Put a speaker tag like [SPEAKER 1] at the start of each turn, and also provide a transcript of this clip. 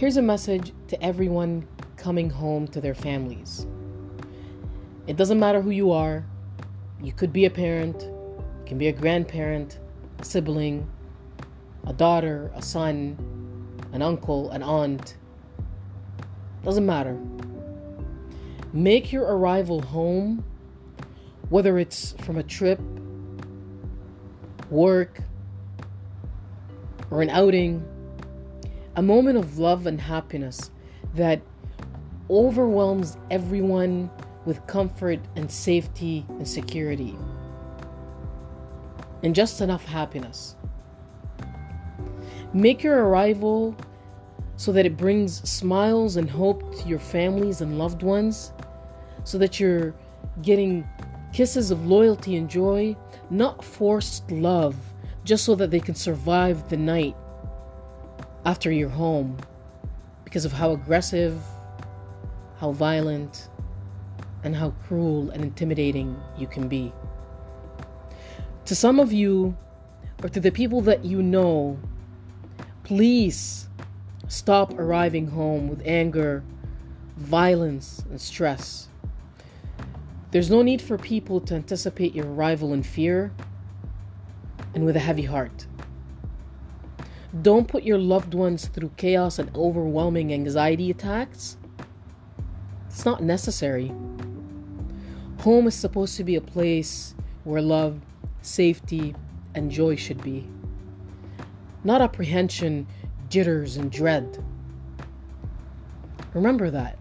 [SPEAKER 1] Here's a message to everyone coming home to their families. It doesn't matter who you are. You could be a parent, you can be a grandparent, a sibling, a daughter, a son, an uncle, an aunt. Doesn't matter. Make your arrival home, whether it's from a trip, work, or an outing, a moment of love and happiness that overwhelms everyone with comfort and safety and security. And just enough happiness. Make your arrival so that it brings smiles and hope to your families and loved ones, so that you're getting kisses of loyalty and joy, not forced love, just so that they can survive the night after you're home because of how aggressive, how violent, and how cruel and intimidating you can be. To some of you, or to the people that you know, please stop arriving home with anger, violence, and stress. There's no need for people to anticipate your arrival in fear and with a heavy heart. Don't put your loved ones through chaos and overwhelming anxiety attacks. It's not necessary. Home is supposed to be a place where love, safety, and joy should be, not apprehension, jitters, and dread. Remember that.